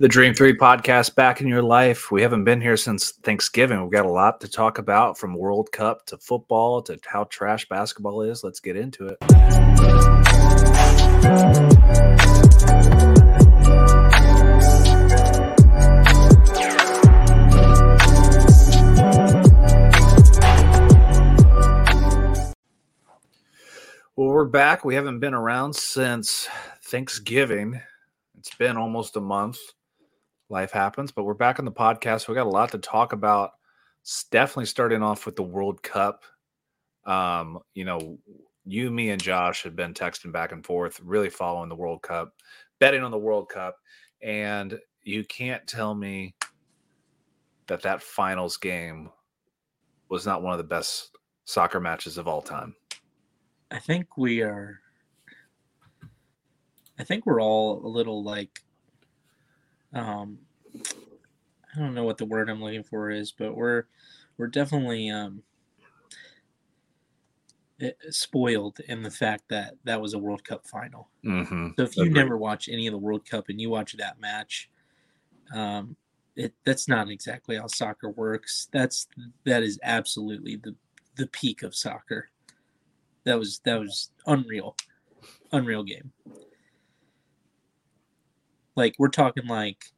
The Dream 3 podcast back in your life. We haven't been here since Thanksgiving. We've got a lot to talk about from World Cup to football to how trash basketball is. Let's get into it. Well, we're back. We haven't been around since Thanksgiving. It's been almost a month life happens. But we're back on the podcast. We got a lot to talk about. It's definitely starting off with the World Cup. Um, you know, you, me, and Josh have been texting back and forth, really following the World Cup, betting on the World Cup, and you can't tell me that that finals game was not one of the best soccer matches of all time. I think we are. I think we're all a little like um, I don't know what the word I'm looking for is, but we're we're definitely um, eh, spoiled in the fact that that was a World Cup final. Mm-hmm. So if you Agreed. never watch any of the World Cup and you watch that match, um, it that's not exactly how soccer works. That's that is absolutely the the peak of soccer. That was that was unreal, unreal game. Like we're talking like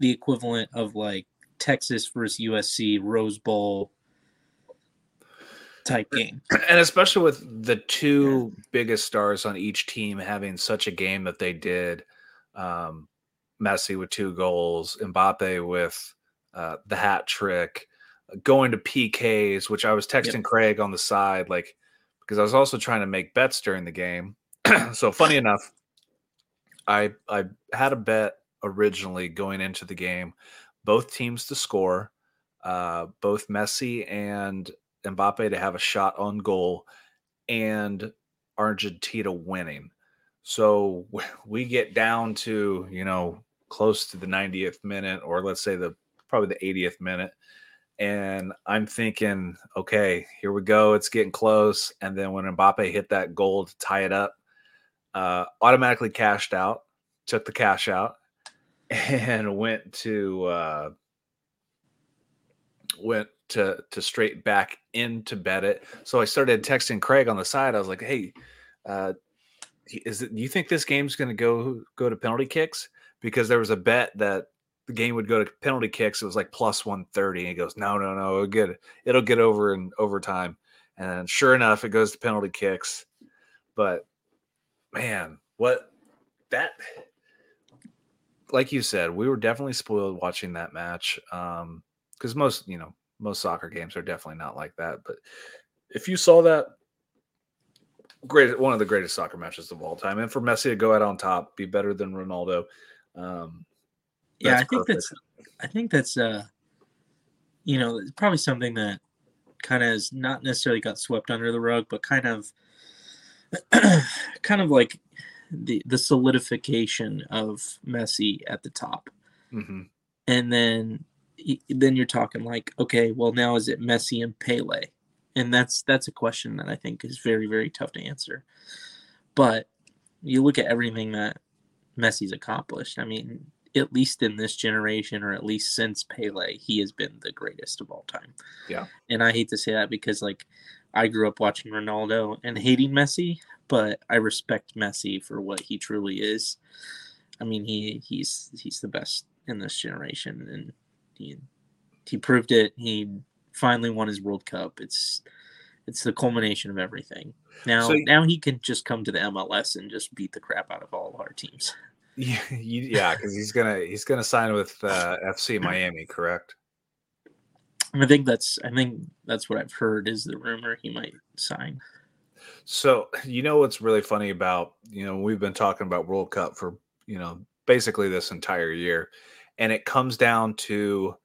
the equivalent of like Texas versus USC Rose Bowl type game. And especially with the two yeah. biggest stars on each team having such a game that they did. Um, Messi with two goals, Mbappe with uh, the hat trick, going to PKs, which I was texting yep. Craig on the side, like because I was also trying to make bets during the game. so funny enough, I I had a bet originally going into the game, both teams to score, uh, both Messi and Mbappe to have a shot on goal, and Argentina winning. So we get down to you know close to the 90th minute, or let's say the probably the 80th minute, and I'm thinking, okay, here we go, it's getting close. And then when Mbappe hit that goal to tie it up, uh, automatically cashed out, took the cash out, and went to uh, went to to straight back into bet it. So I started texting Craig on the side. I was like, "Hey, uh, is it, do you think this game's going to go go to penalty kicks?" Because there was a bet that the game would go to penalty kicks. It was like plus one thirty. And he goes, "No, no, no, it'll get it'll get over in overtime." And sure enough, it goes to penalty kicks. But man, what that like you said, we were definitely spoiled watching that match. Um, because most, you know, most soccer games are definitely not like that. But if you saw that, great, one of the greatest soccer matches of all time, and for Messi to go out on top, be better than Ronaldo. Um, yeah, I think that's, I think that's, uh, you know, probably something that kind of has not necessarily got swept under the rug, but kind of, kind of like the the solidification of Messi at the top, mm-hmm. and then then you're talking like, okay, well now is it Messi and Pele, and that's that's a question that I think is very very tough to answer. But you look at everything that Messi's accomplished. I mean, at least in this generation, or at least since Pele, he has been the greatest of all time. Yeah. And I hate to say that because like I grew up watching Ronaldo and hating Messi, but I respect Messi for what he truly is. I mean, he he's he's the best in this generation, and he he proved it. He finally won his World Cup. It's it's the culmination of everything. Now so, now he can just come to the MLS and just beat the crap out of all of our teams. Yeah, yeah, because he's gonna he's gonna sign with uh, FC Miami, correct? I think that's I think that's what I've heard is the rumor he might sign. So, you know what's really funny about, you know, we've been talking about World Cup for, you know, basically this entire year. And it comes down to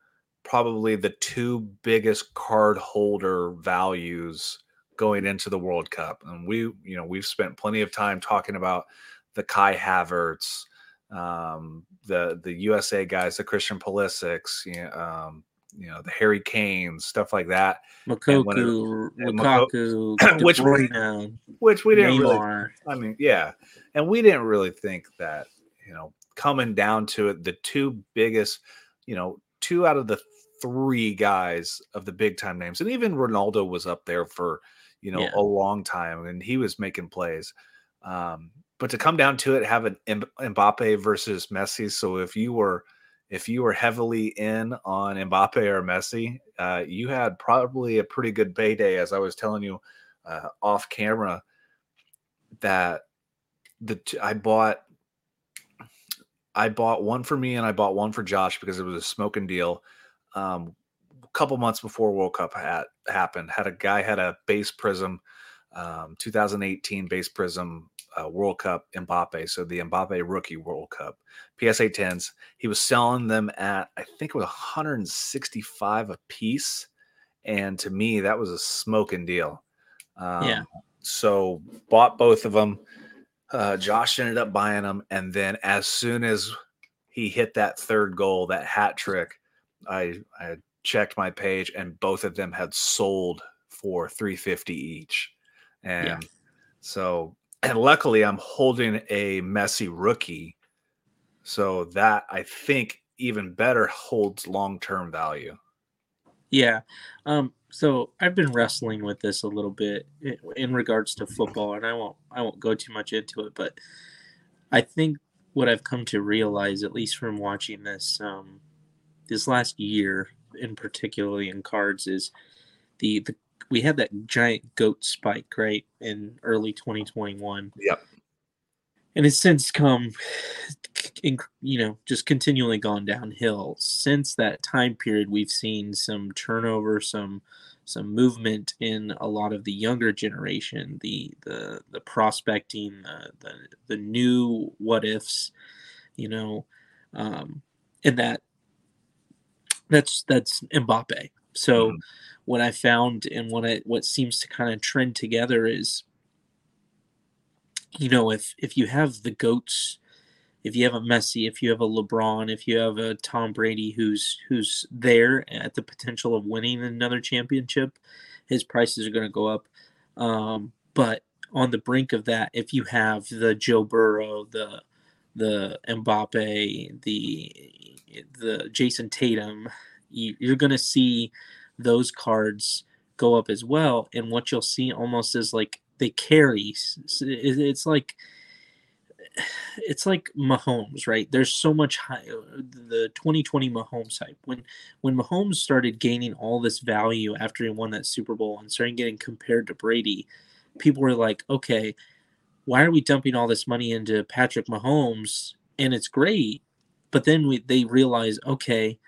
probably the two biggest card holder values going into the World Cup. And we, you know, we've spent plenty of time talking about the Kai Havertz, um, the the USA guys, the Christian Pulisics, you know, um, you know the Harry Kane stuff like that. Moukoko, Lukaku, which we, which we didn't Neymar. really. I mean, yeah, and we didn't really think that you know coming down to it, the two biggest, you know, two out of the three guys of the big time names, and even Ronaldo was up there for, you know, yeah. a long time, and he was making plays. Um, but to come down to it, have an Mbappe versus Messi. So if you were if you were heavily in on Mbappe or Messi, uh, you had probably a pretty good payday. As I was telling you uh, off camera, that the t- I bought I bought one for me and I bought one for Josh because it was a smoking deal. Um, a couple months before World Cup had happened, had a guy had a base prism, um, 2018 base prism uh, World Cup Mbappe, so the Mbappe Rookie World Cup PSA 10s. He was selling them at I think it was 165 a piece, and to me that was a smoking deal. Um, yeah. So bought both of them. Uh, Josh ended up buying them, and then as soon as he hit that third goal, that hat trick, I I checked my page, and both of them had sold for 350 each, and yeah. so and luckily I'm holding a Messi rookie, so that I think even better holds long term value. Yeah. Um, so I've been wrestling with this a little bit in regards to football, and I won't I won't go too much into it, but I think what I've come to realize, at least from watching this um, this last year, in particularly in cards, is the the we had that giant goat spike right in early 2021. Yep. And it's since come, you know, just continually gone downhill. Since that time period, we've seen some turnover, some some movement in a lot of the younger generation, the the the prospecting, the the, the new what ifs, you know, um, and that that's that's Mbappe. So mm-hmm what I found and what I what seems to kind of trend together is you know if if you have the goats if you have a Messi, if you have a LeBron, if you have a Tom Brady who's who's there at the potential of winning another championship, his prices are going to go up. Um, but on the brink of that, if you have the Joe Burrow, the the Mbappe, the the Jayson Tatum, you, you're going to see those cards go up as well. And what you'll see almost is like they carry. It's like it's like Mahomes, right? There's so much high, the 2020 Mahomes hype. When when Mahomes started gaining all this value after he won that Super Bowl and started getting compared to Brady, people were like, okay, why are we dumping all this money into Patrick Mahomes? And it's great, but then we they realize, okay,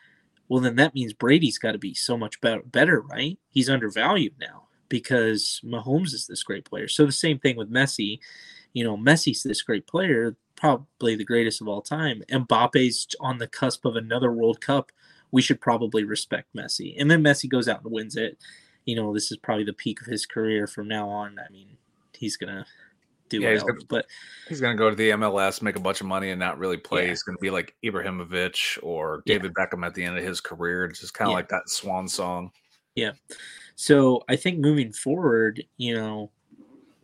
well then that means Brady's got to be so much better, better, right? He's undervalued now because Mahomes is this great player. So the same thing with Messi. You know, Messi's this great player, probably the greatest of all time. Mbappe's on the cusp of another World Cup. We should probably respect Messi. And then Messi goes out and wins it. You know, this is probably the peak of his career from now on. I mean, he's gonna do yeah. He's gonna, but he's going to go to the MLS, make a bunch of money, and not really play. Yeah. He's going to be like Ibrahimovic or David yeah. Beckham at the end of his career. It's just kind of like that swan song. Yeah. So I think moving forward, you know,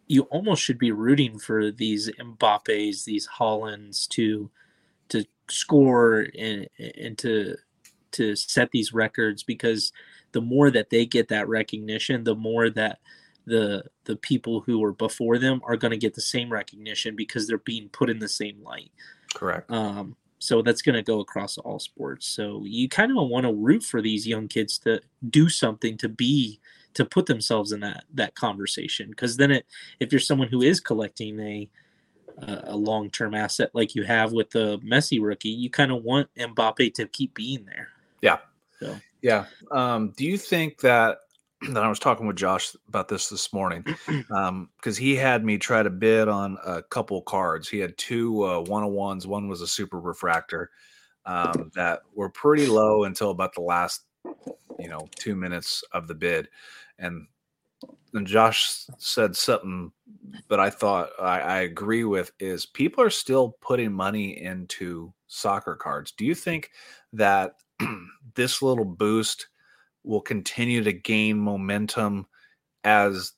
you almost should be rooting for these Mbappes, these Haalands to to score and and to to set these records because the more that they get that recognition, the more that the the people who were before them are going to get the same recognition because they're being put in the same light. Correct. Um, so that's going to go across all sports. So you kind of want to root for these young kids to do something to be to put themselves in that that conversation because then it if you're someone who is collecting a a long term asset like you have with the Messi rookie, you kind of want Mbappe to keep being there. Yeah. So. Yeah. Um, do you think that that I was talking with Josh about this this morning Um, because um, he had me try to bid on a couple cards. He had two uh, one on ones. One was a super refractor um, that were pretty low until about the last, you know, two minutes of the bid, and then Josh said something that I thought I, I agree with is people are still putting money into soccer cards. Do you think that this little boost? Will continue to gain momentum as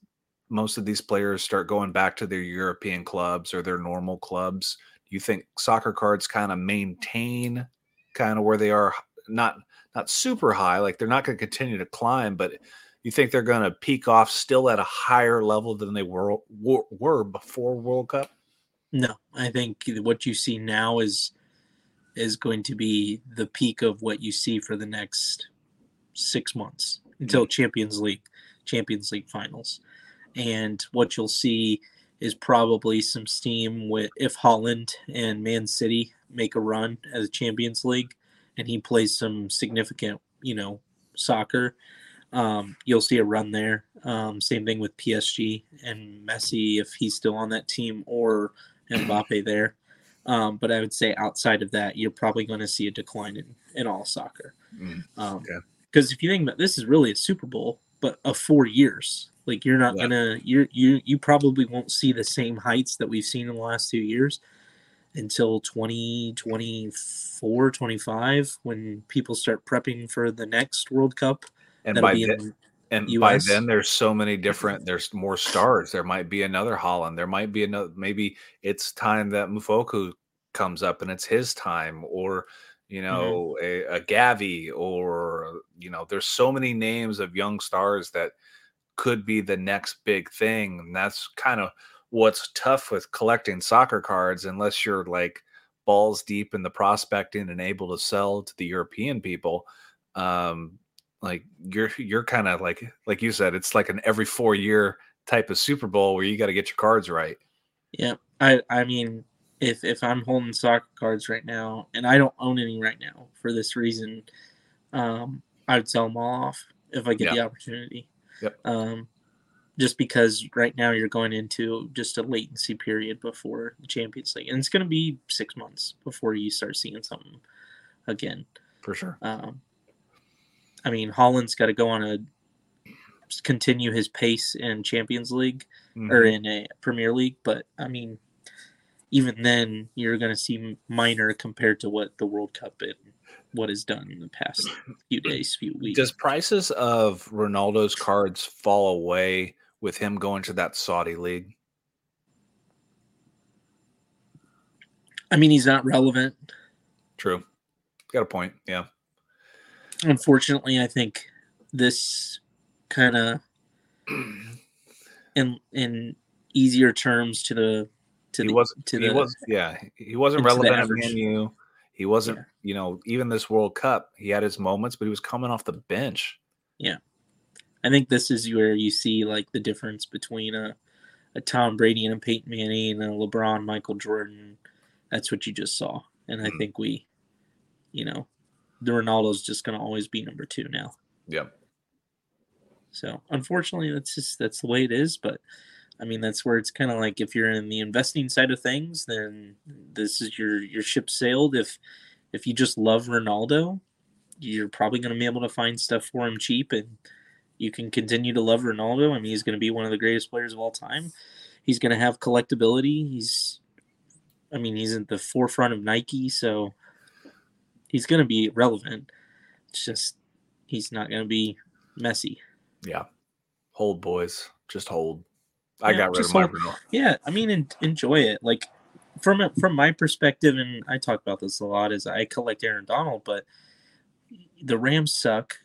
most of these players start going back to their European clubs or their normal clubs. Do you think soccer cards kind of maintain kind of where they are not not super high like they're not going to continue to climb but you think they're going to peak off still at a higher level than they were, were before world cup no i think what you see now is is going to be the peak of what you see for the next six months until mm-hmm. champions league champions league finals and what you'll see is probably some steam with if Haaland and Man City make a run as a Champions League and he plays some significant, you know, soccer. Um, you'll see a run there. Um, same thing with PSG and Messi if he's still on that team or Mbappe there. Um, but I would say outside of that, you're probably going to see a decline in, in all soccer. Mm, um, okay. if you think about this, is really a Super Bowl, but of four years. Like you're not yeah. gonna you're you you probably won't see the same heights that we've seen in the last two years until 2024 25 when people start prepping for the next world cup and by then, and US. by then there's so many different there's more stars there might be another Haaland there might be another maybe it's time that Moukoko comes up and it's his time or you mm-hmm. know mm-hmm. a, a Gavi or you know there's so many names of young stars that could be the next big thing. And that's kind of what's tough with collecting soccer cards, unless you're like balls deep in the prospecting and able to sell to the European people. Um, like you're you're kind of like like you said, it's like an every four year type of Super Bowl where you got to get your cards right. Yeah, I I mean, if if I'm holding soccer cards right now and I don't own any right now for this reason, um, I would sell them all off if I get yeah. the opportunity. Yep. Um, just because right now you're going into just a latency period before the Champions League, and it's going to be six months before you start seeing something again. For sure. Um, I mean, Haaland's got to go on a continue his pace in Champions League mm-hmm. or in a Premier League, but I mean, even then, you're going to see minor compared to what the World Cup and what is done in the past few days, few weeks. Does prices of Ronaldo's cards fall away with him going to that Saudi league? I mean, he's not relevant. True. Got a point. Yeah. Unfortunately, I think this kind of in in easier terms to the to he the was to he the was yeah he wasn't relevant you. He wasn't, yeah. you know, even this World Cup, he had his moments, but he was coming off the bench. Yeah. I think this is where you see like the difference between a, a Tom Brady and a Peyton Manning and a LeBron, Michael Jordan. That's what you just saw. And I mm think we, you know, the Ronaldo's just going to always be number two now. Yep. So unfortunately, that's just that's the way it is. But I mean, that's where it's kind of like if you're in the investing side of things, then this is your your ship sailed. If if you just love Ronaldo, you're probably going to be able to find stuff for him cheap, and you can continue to love Ronaldo. I mean, he's going to be one of the greatest players of all time. He's going to have collectability. He's, I mean, he's at the forefront of Nike, so he's going to be relevant. It's just he's not going to be Messi. Yeah, hold boys, just hold. I got rid of my Renault. Yeah, I mean, en- enjoy it. Like from a, from my perspective, and I talk about this a lot, is I collect Aaron Donald, but the Rams suck.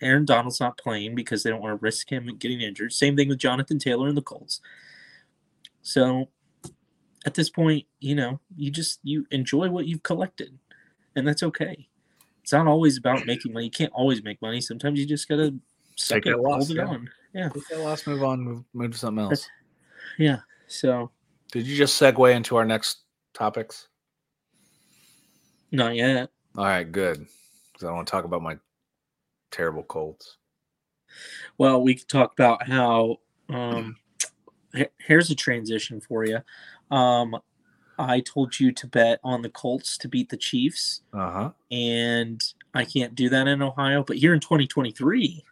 Aaron Donald's not playing because they don't want to risk him getting injured. Same thing with Jonathan Taylor and the Colts. So at this point, you know, you just you enjoy what you've collected, and that's okay. It's not always about making money. You can't always make money. Sometimes you just gotta suck Take it, hold it yeah. on. Yeah. Take that loss, move on, move, move to something else. That's, yeah. So. Did you just segue into our next topics? Not yet. All right, good. Because I want to talk about my terrible Colts. Well, we could talk about how. Um, here's a transition for you. Um, I told you to bet on the Colts to beat the Chiefs. Uh huh. And I can't do that in Ohio, but here in 2023,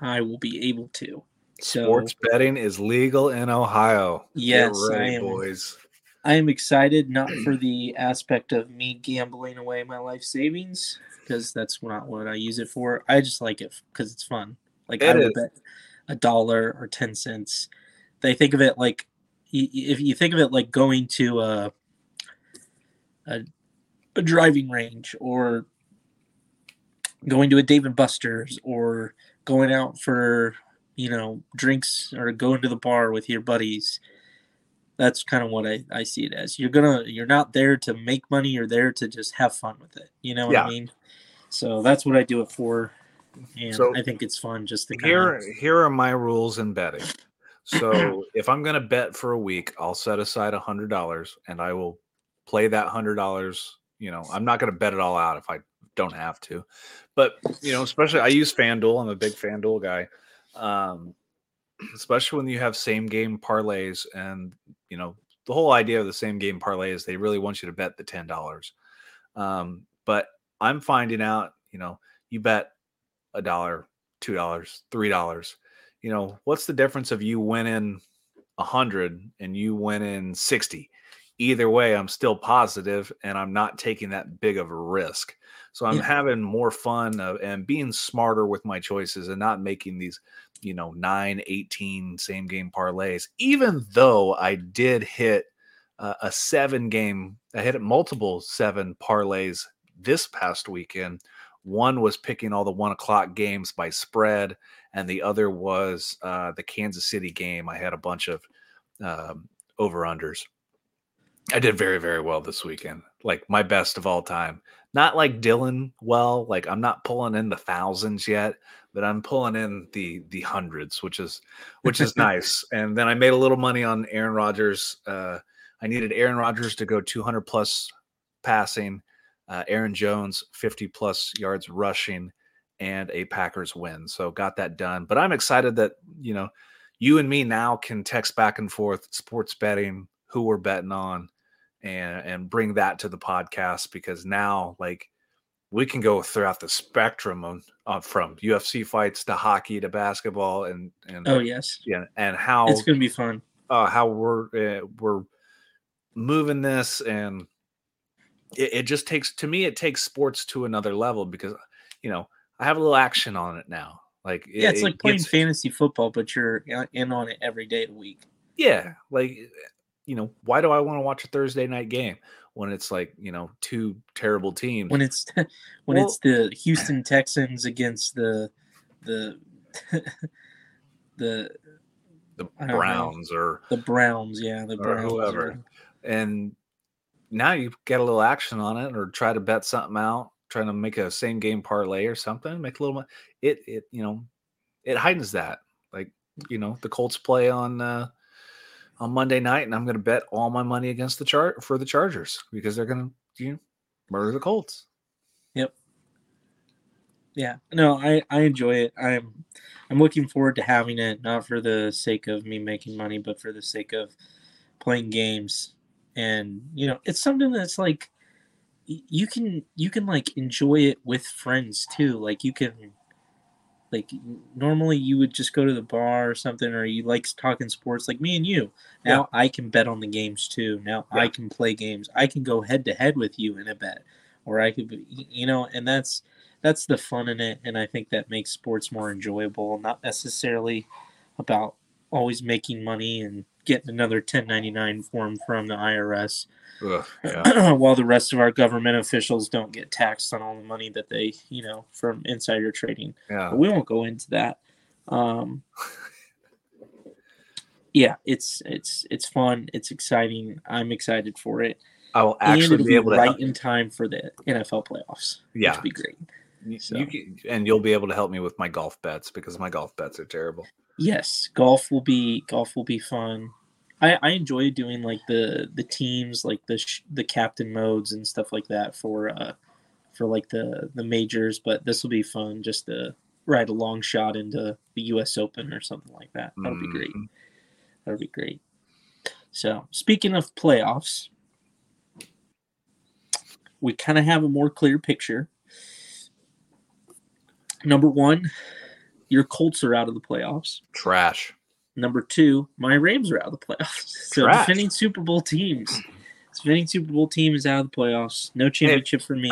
I will be able to. So, Sports betting is legal in Ohio. Yes, ready, I am, boys. I am excited not for the aspect of me gambling away my life savings because that's not what I use it for. I just like it because it's fun. Like it I would bet a dollar or ten cents. They think of it like if you think of it like going to a a, a driving range or going to a Dave and Buster's or going out for you know drinks or going to the bar with your buddies that's kind of what I, I see it as. You're gonna you're not there to make money you're there to just have fun with it you know what yeah. i mean? So that's what i do it for and so i think it's fun just to here kinda... here are my rules in betting. So if i'm gonna bet for a week i'll set aside a hundred dollars and i will play that hundred dollars you know i'm not gonna bet it all out if i don't have to. But you know especially i use fanduel i'm a big fanduel guy um especially when you have same game parlays and you know the whole idea of the same game parlay is they really want you to bet the ten dollars. Um, but i'm finding out you know you bet a dollar two dollars three dollars you know what's the difference of you winning a hundred and you win in 60 either way i'm still positive and i'm not taking that big of a risk so i'm yeah. having more fun of, and being smarter with my choices and not making these you know 9 18 same game parlays even though i did hit uh, a seven game i hit multiple seven parlays this past weekend. One was picking all the one o'clock games by spread and the other was uh, the kansas city game. I had a bunch of um, over unders i did very very well this weekend like my best of all time not like dylan well like i'm not pulling in the thousands yet but I'm pulling in the the hundreds, which is which is nice. And then I made a little money on Aaron Rodgers. Uh, I needed Aaron Rodgers to go 200 plus passing, uh, Aaron Jones 50 plus yards rushing, and a Packers win. So got that done. But I'm excited that you know you and me now can text back and forth sports betting, who we're betting on, and and bring that to the podcast because now like we can go throughout the spectrum on, uh, from UFC fights to hockey to basketball and and oh yes. Yeah and how it's gonna be fun. uh, how we're uh, we're moving this and it, it, just takes to me it takes sports to another level because you know I have a little action on it now. Like yeah it's it, like playing fantasy football but you're in on it every day of the week. Yeah like you know why do I want to watch a Thursday night game when it's like you know two terrible teams when it's when well, it's the Houston Texans against the the the the Browns or the Browns, yeah, the Browns, or whoever. Or... And now you get a little action on it, or try to bet something out, trying to make a same game parlay or something, make a little. It it you know, it heightens that. Like you know, the Colts play on uh, on Monday night, and I'm going to bet all my money against the chart for the Chargers because they're going to you know, murder the Colts. Yep. Yeah. No, I I enjoy it. I'm I'm looking forward to having it, not for the sake of me making money, but for the sake of playing games. And you know, it's something that's like you can you can like enjoy it with friends too. Like you can like normally you would just go to the bar or something or you like talking sports like me and you. Now yeah. i can bet on the games too. Now yeah. i can play games. I can go head to head with you in a bet. Or i could you know and that's that's the fun in it and i think that makes sports more enjoyable. Not necessarily about always making money and getting another 1099 form from the irs Ugh, yeah. while the rest of our government officials don't get taxed on all the money that they, you know, from insider trading. Yeah. But we won't go into that. Um, yeah, it's it's it's fun. It's exciting. I'm excited for it. I will actually be, be, able to right in time for the NFL playoffs. Yeah, which be great. So. You can, and you'll be able to help me with my golf bets because my golf bets are terrible. Yes, golf will be golf will be fun. I, I enjoy doing like the the teams like the sh- the captain modes and stuff like that for uh for like the the majors but this will be fun just to ride a long shot into the US Open or something like that. That'll mm. be great. Mm-hmm. that'll be great. So speaking of playoffs we kind of have a more clear picture. Number one your Colts are out of the playoffs. Trash Number two, my Rams are out of the playoffs. So Trash. defending Super Bowl teams. Defending Super Bowl teams out of the playoffs. No championship for me.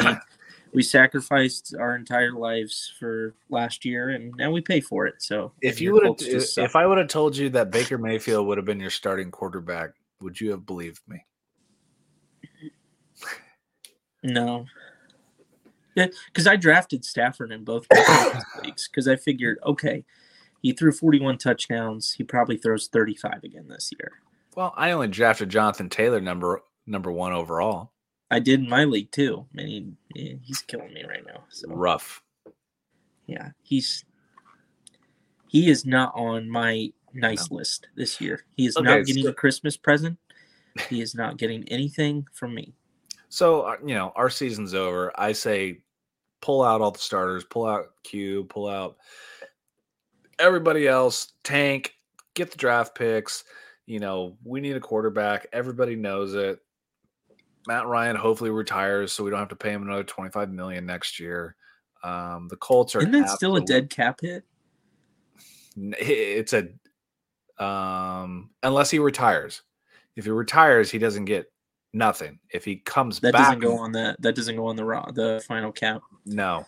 We sacrificed our entire lives for last year, and now we pay for it. So if you would have, if I would have told you that Baker Mayfield would have been your starting quarterback, would you have believed me? No. Because I drafted Stafford in both leagues because I figured, okay, he threw 41 touchdowns. He probably throws 35 again this year. Well, I only drafted Jonathan Taylor number number one overall. I did in my league too. I mean, yeah, he's killing me right now. So rough. Yeah, he's he is not on my nice no. list this year. He is okay, not getting so, a Christmas present. He is not getting anything from me. So uh, you know, our season's over. I say, pull out all the starters. Pull out Q. Pull out everybody else. Tank. Get the draft picks. You know, we need a quarterback. Everybody knows it. Matt Ryan hopefully retires, so we don't have to pay him another twenty five million next year. Um, the Colts are. Isn't that still a dead cap hit? It's a um, unless he retires. If he retires, he doesn't get nothing. If he comes that back, doesn't go on that. That doesn't go on the raw the final cap. No,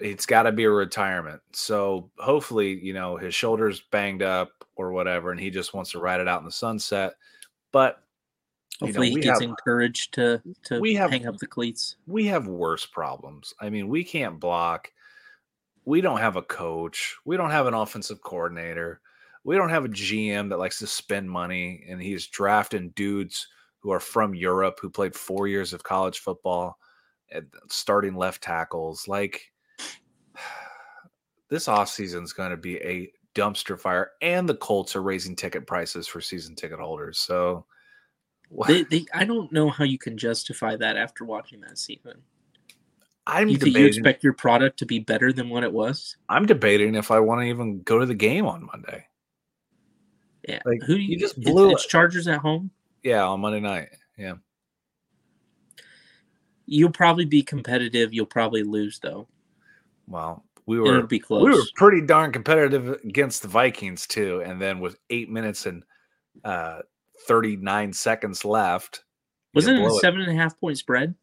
it's got to be a retirement. So hopefully, you know, his shoulders banged up or whatever, and he just wants to ride it out in the sunset. But hopefully, you know, he gets have, encouraged to to we have, hang up the cleats. We have worse problems. I mean, we can't block. We don't have a coach. We don't have an offensive coordinator. We don't have a GM that likes to spend money, and he's drafting dudes who are from Europe who played four years of college football, starting left tackles. Like this offseason is going to be a dumpster fire, and the Colts are raising ticket prices for season ticket holders. So they, they, I don't know how you can justify that after watching that season. I'm you, debating, you expect your product to be better than what it was? I'm debating if I want to even go to the game on Monday. Yeah, like, who do you, you just blew it's, it's Chargers at home. Yeah, on Monday night. Yeah. You'll probably be competitive. You'll probably lose though. Well, we were be close. We were pretty darn competitive against the Vikings too, and then with eight minutes and uh, thirty nine seconds left, wasn't it a seven and a half point spread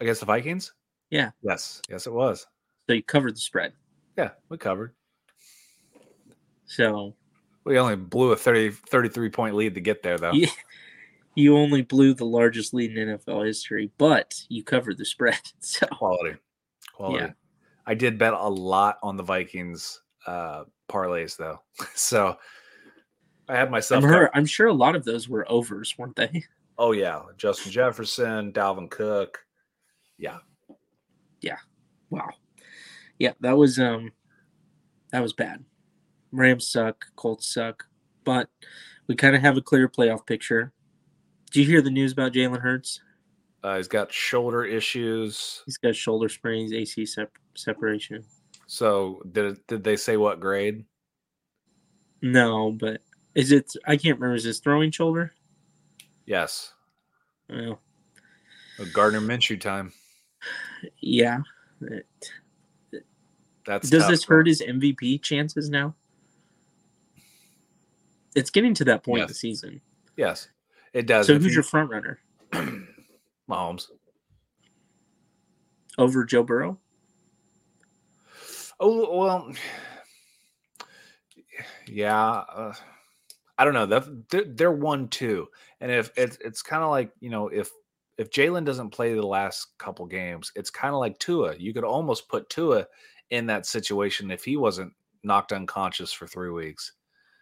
against the Vikings? Yeah. Yes. Yes, it was. So you covered the spread. Yeah, we covered. So we only blew a 30, 33 point lead to get there, though. Yeah, you only blew the largest lead in NFL history, but you covered the spread. So quality, quality. Yeah. I did bet a lot on the Vikings uh, parlays, though. so I had myself. I'm, I'm sure a lot of those were overs, weren't they? Oh yeah, Justin Jefferson, Dalvin Cook. Yeah. Yeah. Wow. Yeah, that was um, that was bad. Rams suck, Colts suck, but we kind of have a clear playoff picture. Do you hear the news about Jalen Hurts? Uh, he's got shoulder issues. He's got shoulder sprains, AC sep- separation. So did did they say what grade? No, but is it? I can't remember. Is this throwing shoulder? Yes. Well, a Gardner Minshew time. Yeah. It, That's does this hurt his MVP chances now? it's getting to that point yes. in the season. Yes, it does. So, if who's you... your front runner? Mahomes over Joe Burrow. Oh well, yeah. Uh, I don't know. They're, they're one two, and if it's it's kind of like you know if if Jalen doesn't play the last couple games, it's kind of like Tua. You could almost put Tua in that situation if he wasn't knocked unconscious for three weeks.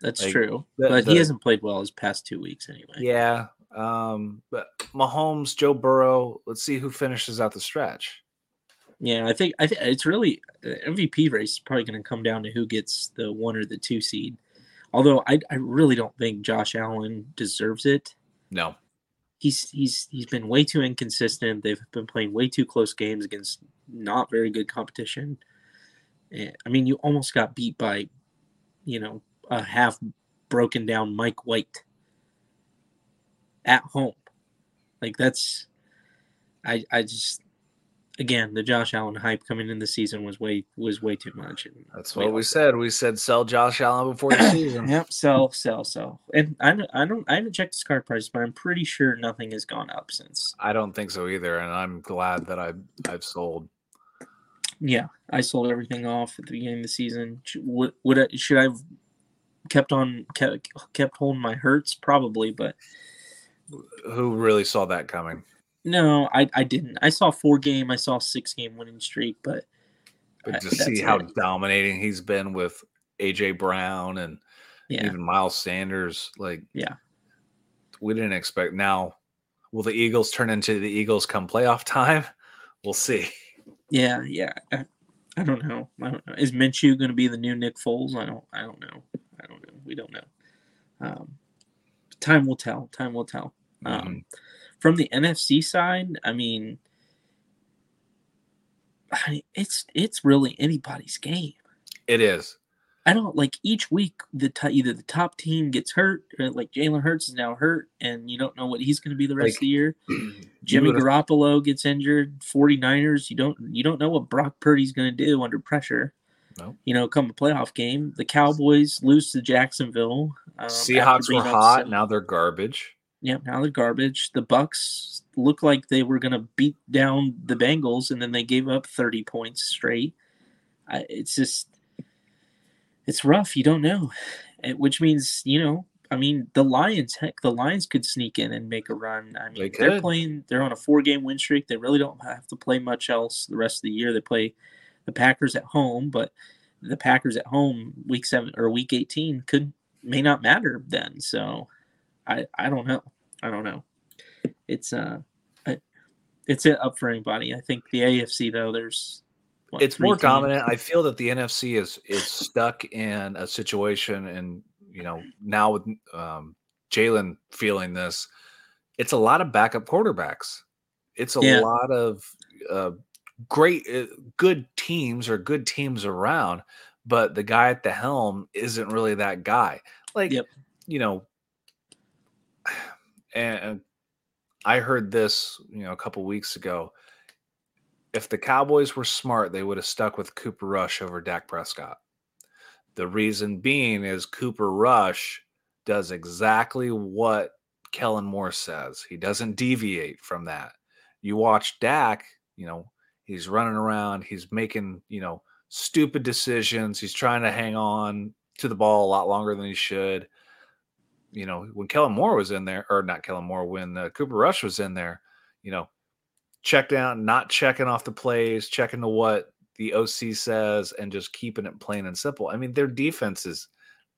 That's like, true, the, but the, he hasn't played well his past two weeks anyway. Yeah, um, but Mahomes, Joe Burrow. Let's see who finishes out the stretch. Yeah, I think I think it's really MVP race is probably going to come down to who gets the one or the two seed. Although I I really don't think Josh Allen deserves it. No, he's he's he's been way too inconsistent. They've been playing way too close games against not very good competition. I mean, you almost got beat by, you know, a half broken down Mike White at home. Like that's I I just again the Josh Allen hype coming in the season was way was way too much. And that's what we said. We said sell Josh Allen before the season. yep, sell, sell, sell. And I don't, I don't I haven't checked his card price, but I'm pretty sure nothing has gone up since. I don't think so either, and I'm glad that I I've sold. Yeah, I sold everything off at the beginning of the season. Would, would I, should I've kept on kept kept holding my hurts probably, but who really saw that coming? No, I, I didn't. I saw four game. I saw six game winning streak, but but to see how it. dominating he's been with AJ Brown and yeah. even Miles Sanders, like yeah, we didn't expect. Now, will the Eagles turn into the Eagles come playoff time? We'll see. Yeah, yeah. I, I don't know. I don't know. Is Minshew going to be the new Nick Foles? I don't. I don't know. I don't know. We don't know. Um, time will tell. Time will tell. Um, mm-hmm. From the NFC side, I mean, I, it's it's really anybody's game. It is. I don't like each week the t- either the top team gets hurt, or like Jalen Hurts is now hurt, and you don't know what he's going to be the rest like, of the year. Jimmy Garoppolo gets injured. 49ers, you don't you don't know what Brock Purdy's going to do under pressure. No. You know, come a playoff game, the Cowboys lose to Jacksonville. Um, Seahawks were hot. Now they're garbage. Yeah, now they're garbage. The Bucs looked like they were going to beat down the Bengals, and then they gave up 30 points straight. I, it's just, it's rough. You don't know, it, which means you know. I mean, the Lions. Heck, the Lions could sneak in and make a run. I mean, they are playing. They're on a four-game win streak. They really don't have to play much else the rest of the year. They play the Packers at home, but the Packers at home week seven or week 18 could may not matter then. So I I don't know. I don't know. It's uh, it's it up for anybody. I think the AFC though, there's what, it's more teams? dominant. I feel that the NFC is is stuck in a situation, and you know now with um, Jalen feeling this, it's a lot of backup quarterbacks. It's a yeah. lot of uh, great, uh, good teams or good teams around, but the guy at the helm isn't really that guy. Like yep. you know, and I heard this, you know, a couple weeks ago. If the Cowboys were smart, they would have stuck with Cooper Rush over Dak Prescott. The reason being is Cooper Rush does exactly what Kellen Moore says. He doesn't deviate from that. You watch Dak, you know, he's running around, he's making, you know, stupid decisions. He's trying to hang on to the ball a lot longer than he should you know, when Kellen Moore was in there, or not Kellen Moore, when uh, Cooper Rush was in there, you know, check down, not checking off the plays, checking to what the OC says, and just keeping it plain and simple. I mean, their defense is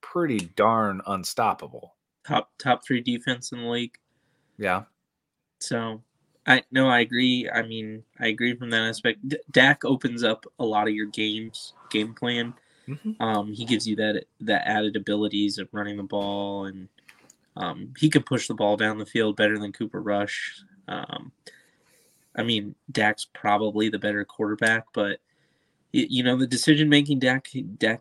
pretty darn unstoppable. Top top three defense in the league. Yeah. So I no, I agree. I mean, I agree from that aspect. D- Dak opens up a lot of your games game plan. Mm-hmm. Um, he gives you that that added abilities of running the ball and um, he could push the ball down the field better than Cooper Rush. Um, I mean, Dak's probably the better quarterback, but you know the decision making Dak, Dak,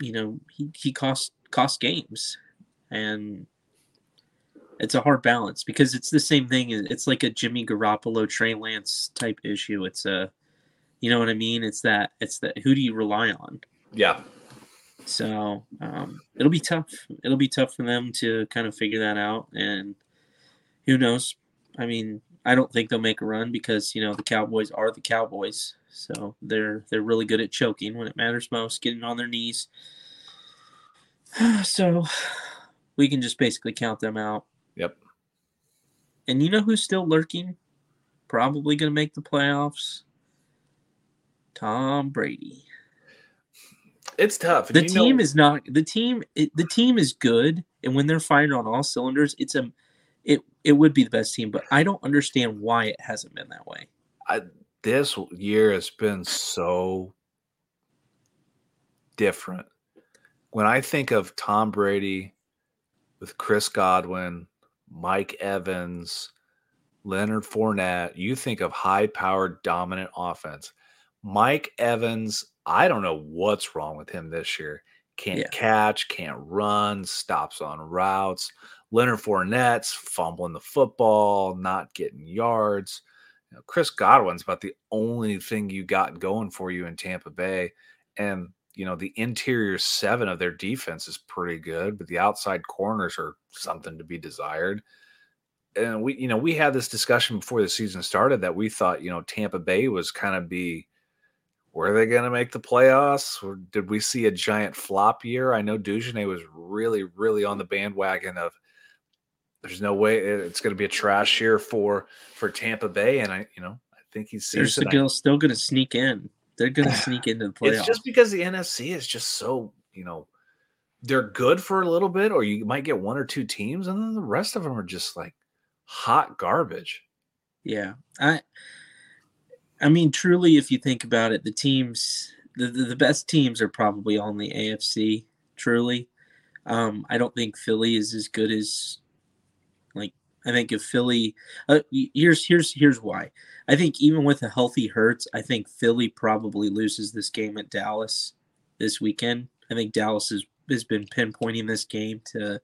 you know he he cost cost games, and it's a hard balance because it's the same thing. It's like a Jimmy Garoppolo, Trey Lance type issue. It's a, you know what I mean? It's that. It's that. Who do you rely on? Yeah. So um, it'll be tough. It'll be tough for them to kind of figure that out. And who knows? I mean, I don't think they'll make a run because you know the Cowboys are the Cowboys. So they're they're really good at choking when it matters most, getting on their knees. so we can just basically count them out. Yep. And you know who's still lurking? Probably going to make the playoffs. Tom Brady. It's tough. The team know... is not the team. It, the team is good, and when they're firing on all cylinders, it's a it it would be the best team. But I don't understand why it hasn't been that way. I, this year has been so different. When I think of Tom Brady with Chris Godwin, Mike Evans, Leonard Fournette, you think of high powered, dominant offense. Mike Evans I don't know what's wrong with him this year. Can't yeah. catch, can't run, stops on routes. Leonard Fournette's fumbling the football, not getting yards. You know, Chris Godwin's about the only thing you got going for you in Tampa Bay. And, you know, the interior seven of their defense is pretty good, but the outside corners are something to be desired. And we, you know, we had this discussion before the season started that we thought, you know, Tampa Bay was kind of be were they going to make the playoffs? Or did we see a giant flop year? I know Dugenais was really, really on the bandwagon of there's no way eh, it's going to be a trash year for for Tampa Bay, and I you know I think he's they're still, still going to sneak in. They're going to sneak into the playoffs. It's just because the NFC is just so you know they're good for a little bit, or you might get one or two teams, and then the rest of them are just like hot garbage. Yeah, I, I mean, truly, if you think about it, the teams, the the, the best teams are probably on the AFC. Truly, um, I don't think Philly is as good as, like, I think if Philly, uh, here's here's here's why. I think even with a healthy Hurts, I think Philly probably loses this game at Dallas this weekend. I think Dallas is has been pinpointing this game to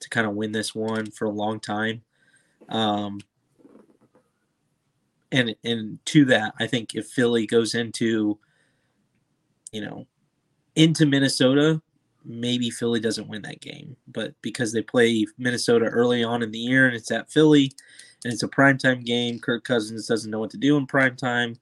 to kind of win this one for a long time. Um, and and to that, I think if Philly goes into, you know, into Minnesota, maybe Philly doesn't win that game. But because they play Minnesota early on in the year and it's at Philly and it's a primetime game, Kirk Cousins doesn't know what to do in primetime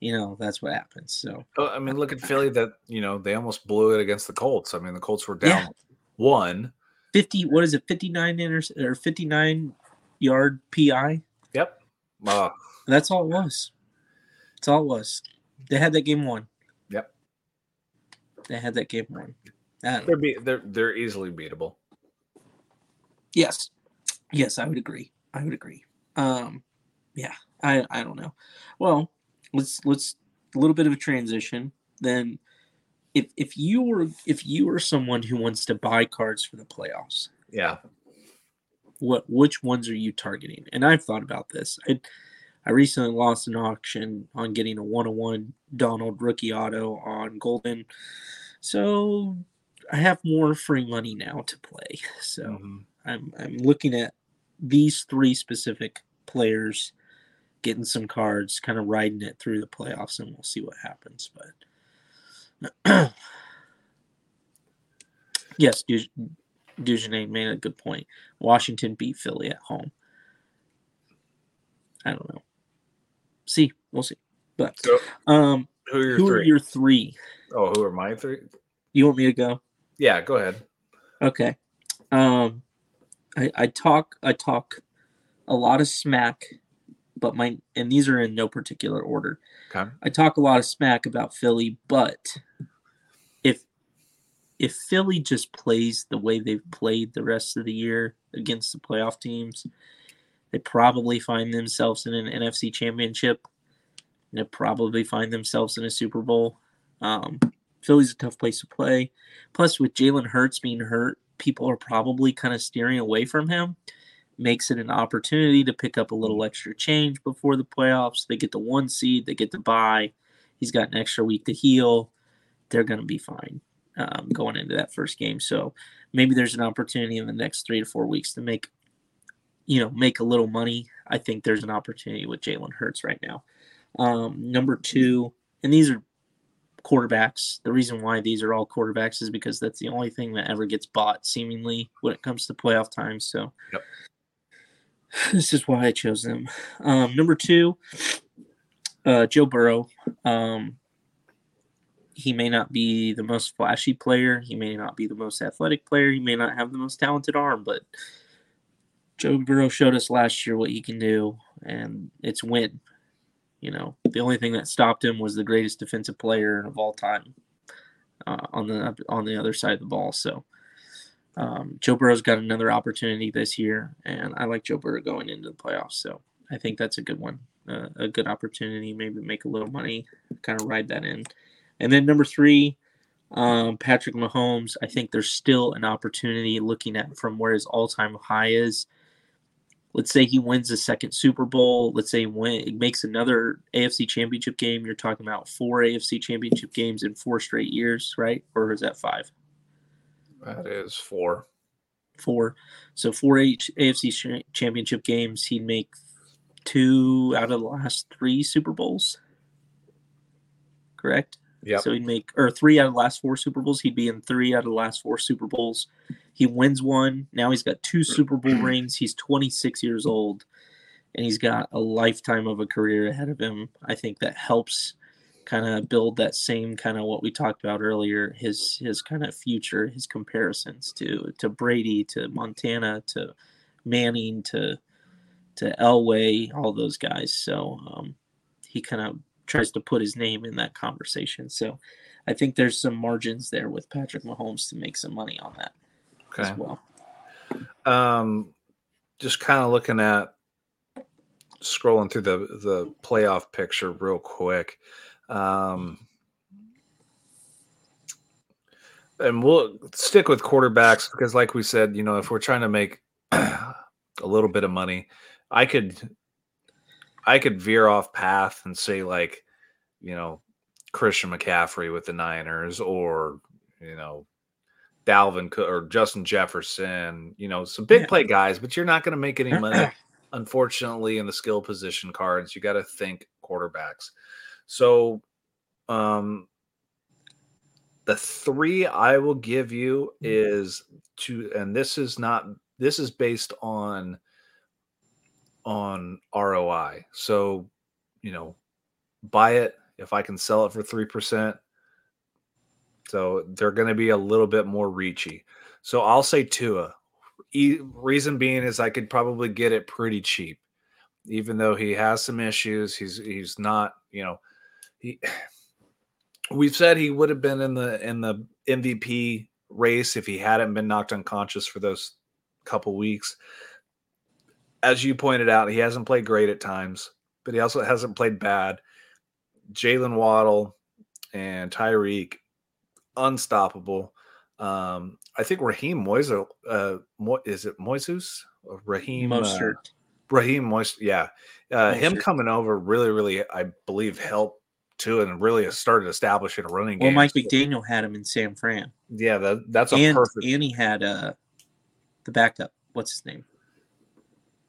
you know that's what happens. So I mean, look at Philly. That you know they almost blew it against the Colts. I mean, the Colts were down yeah. one. Fifty. What is it? Fifty nine inter or fifty nine yard PI. Yep. Uh, that's all it was. That's all it was. They had that game won. Yep. They had that game won. They're, be, they're they're easily beatable. Yes. Yes, I would agree. I would agree. Um, yeah, I I don't know. Well, let's let's a little bit of a transition. Then, if if you were if you were someone who wants to buy cards for the playoffs, yeah, what which ones are you targeting? And I've thought about this. I I recently lost an auction on getting a one on one Donald rookie auto on Goldin, so I have more free money now to play. So mm-hmm. I'm I'm looking at these three specific players getting some cards, kind of riding it through the playoffs, and we'll see what happens. But yes, Du- made a good point. Washington beat Philly at home. I don't know. See, we'll see. But so, um, who, are your, who are your three? Oh, who are my three? You want me to go? Yeah, go ahead. Okay. Um, I, I talk I talk a lot of smack but my and these are in no particular order. Okay. I talk a lot of smack about Philly, but if if Philly just plays the way they've played the rest of the year against the playoff teams, they probably find themselves in an NFC championship. They probably find themselves in a Super Bowl. Um, Philly's a tough place to play. Plus, with Jalen Hurts being hurt, people are probably kind of steering away from him makes it an opportunity to pick up a little extra change before the playoffs. They get the one seed, they get to buy. He's got an extra week to heal. They're going to be fine um, going into that first game. So maybe there's an opportunity in the next three to four weeks to make, you know, make a little money. I think there's an opportunity with Jalen Hurts right now. Um, number two, and these are quarterbacks. The reason why these are all quarterbacks is because that's the only thing that ever gets bought, seemingly, when it comes to playoff time. So, yep. This is why I chose them. Um, number two, uh, Joe Burrow. Um, he may not be the most flashy player. He may not be the most athletic player. He may not have the most talented arm, but Joe Burrow showed us last year what he can do, and it's win. You know, the only thing that stopped him was the greatest defensive player of all time uh, on the on the other side of the ball. So um, Joe Burrow's got another opportunity this year, and I like Joe Burrow going into the playoffs. So I think that's a good one, uh, a good opportunity. Maybe make a little money, kind of ride that in. And then number three, um, Patrick Mahomes. I think there's still an opportunity looking at from where his all-time high is. Let's say he wins a second Super Bowl. Let's say he win, makes another AFC Championship game. You're talking about four AFC Championship games in four straight years, right? Or is that five? That is four. Four. So four H- AFC championship games. He'd make two out of the last three Super Bowls. Correct? Yeah. So he'd make or three out of the last four Super Bowls. He'd be in three out of the last four Super Bowls. He wins one. Now he's got two Super Bowl rings. He's 26 years old, and he's got a lifetime of a career ahead of him. I think that helps kind of build that same kind of what we talked about earlier his his kind of future his comparisons to to Brady to Montana to Manning to to Elway, all those guys. So um, he kind of tries to put his name in that conversation. So I think there's some margins there with Patrick Mahomes to make some money on that okay. as well. Um, just kind of looking at scrolling through the the playoff picture real quick. Um, and we'll stick with quarterbacks because, like we said, you know, if we're trying to make a little bit of money, I could, I could veer off path and say like, you know, Christian McCaffrey with the Niners, or you know, Dalvin or Justin Jefferson, you know, some big yeah. play guys, but you're not going to make any money, unfortunately, in the skill position cards. You got to think quarterbacks. So, um, the three I will give you mm-hmm. is to, and this is not, this is based on, on ROI. So, you know, buy it if I can sell it for 3%. So they're going to be a little bit more reachy. So I'll say Tua. E- reason being is I could probably get it pretty cheap, even though he has some issues. He's he's not, you know, he we've said he would have been in the in the MVP race if he hadn't been knocked unconscious for those couple weeks. As you pointed out, he hasn't played great at times, but he also hasn't played bad. Jaylen Waddle and Tyreek, unstoppable. Um, I think Raheem Moises, uh, Mo- is it Moises? Raheem Mostert. Uh, Raheem Moist, yeah. Uh, him coming over really, really, I believe, helped too, and really started establishing a running game. Well, Mike McDaniel had him in San Fran. Yeah, that, that's a and, perfect. And he had uh, the backup. What's his name?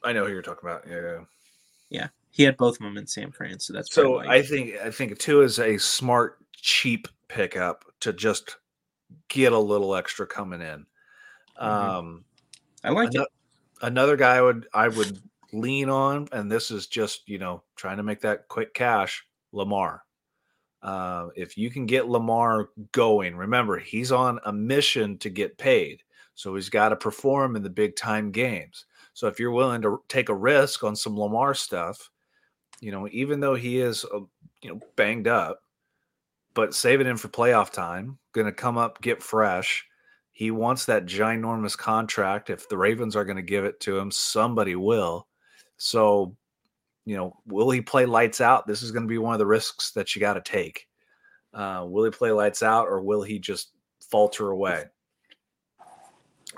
I know who you're talking about. Yeah, yeah. Yeah, he had both of them in San Fran, so that's so. I think I think Tua is a smart, cheap pickup to just get a little extra coming in. Mm-hmm. Um, I like it. Another guy I would I would lean on, and this is just you know trying to make that quick cash. Lamar. Uh, if you can get Lamar going, remember he's on a mission to get paid, so he's got to perform in the big time games. So if you're willing to take a risk on some Lamar stuff, you know, even though he is, uh, you know, banged up, but saving him for playoff time, going to come up, get fresh. He wants that ginormous contract. If the Ravens are going to give it to him, somebody will. So you know, will he play lights out? This is going to be one of the risks that you got to take. Uh, will he play lights out or will he just falter away?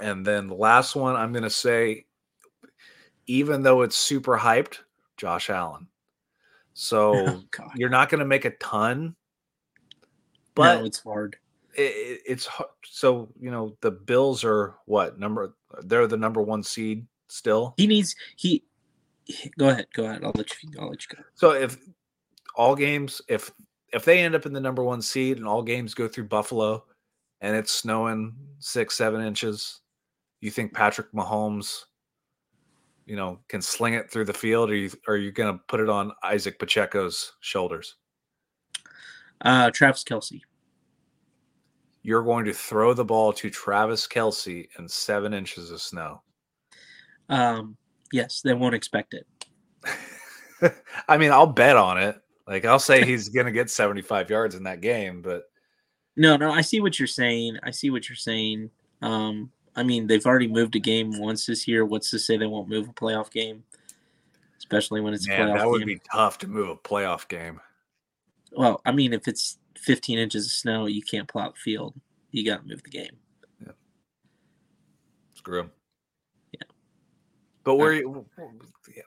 And then the last one, I'm going to say, even though it's super hyped, Josh Allen. Oh, so oh, you're not going to make a ton, but no, it's hard. It, it's so you know the Bills are what number? They're the number one seed still. He needs he go ahead. Go ahead. I'll let you. I'll let you go. So if all games, if if they end up in the number one seed and all games go through Buffalo, and it's snowing six seven inches, you think Patrick Mahomes, you know, can sling it through the field, or you are you going to put it on Isaac Pacheco's shoulders? Uh, Travis Kelce. You're going to throw the ball to Travis Kelce in seven inches of snow. Um, Yes, they won't expect it. I mean, I'll bet on it. Like I'll say he's going to get 75 yards in that game, but no, no, I see what you're saying. I see what you're saying. Um, I mean, they've already moved a game once this year. What's to say they won't move a playoff game? Especially when it's Man, a playoff that would game. be tough to move a playoff game. Well, I mean, if it's 15 inches of snow, you can't plow the field. You got to move the game. Yeah. Screw them. Yeah. But where, yeah.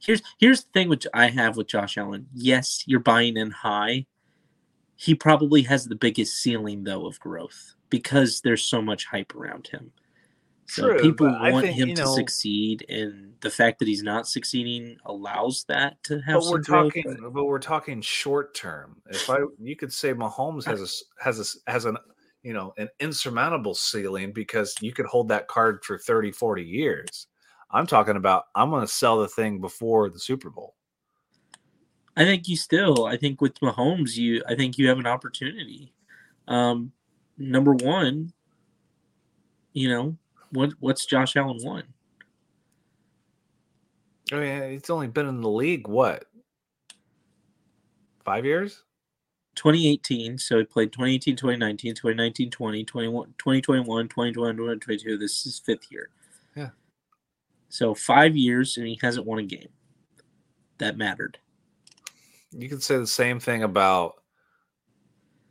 Here's here's the thing which I have with Josh Allen. Yes, you're buying in high. He probably has the biggest ceiling though of growth because there's so much hype around him. So True, people want think, him to know, succeed, and the fact that he's not succeeding allows that to have. But we're talking, growth. but we're talking short term. If I, you could say Mahomes has a has a has an you know an insurmountable ceiling because you could hold that card for 30 40 years i'm talking about i'm going to sell the thing before the super bowl i think you still i think with mahomes you i think you have an opportunity um number one you know what what's josh allen won I mean, it's only been in the league what five years? 2018. So he played 2018, 2019, 2019, 20, 21, 2021, 2021, 2022. This is fifth year. Yeah. So five years and he hasn't won a game. That mattered. You can say the same thing about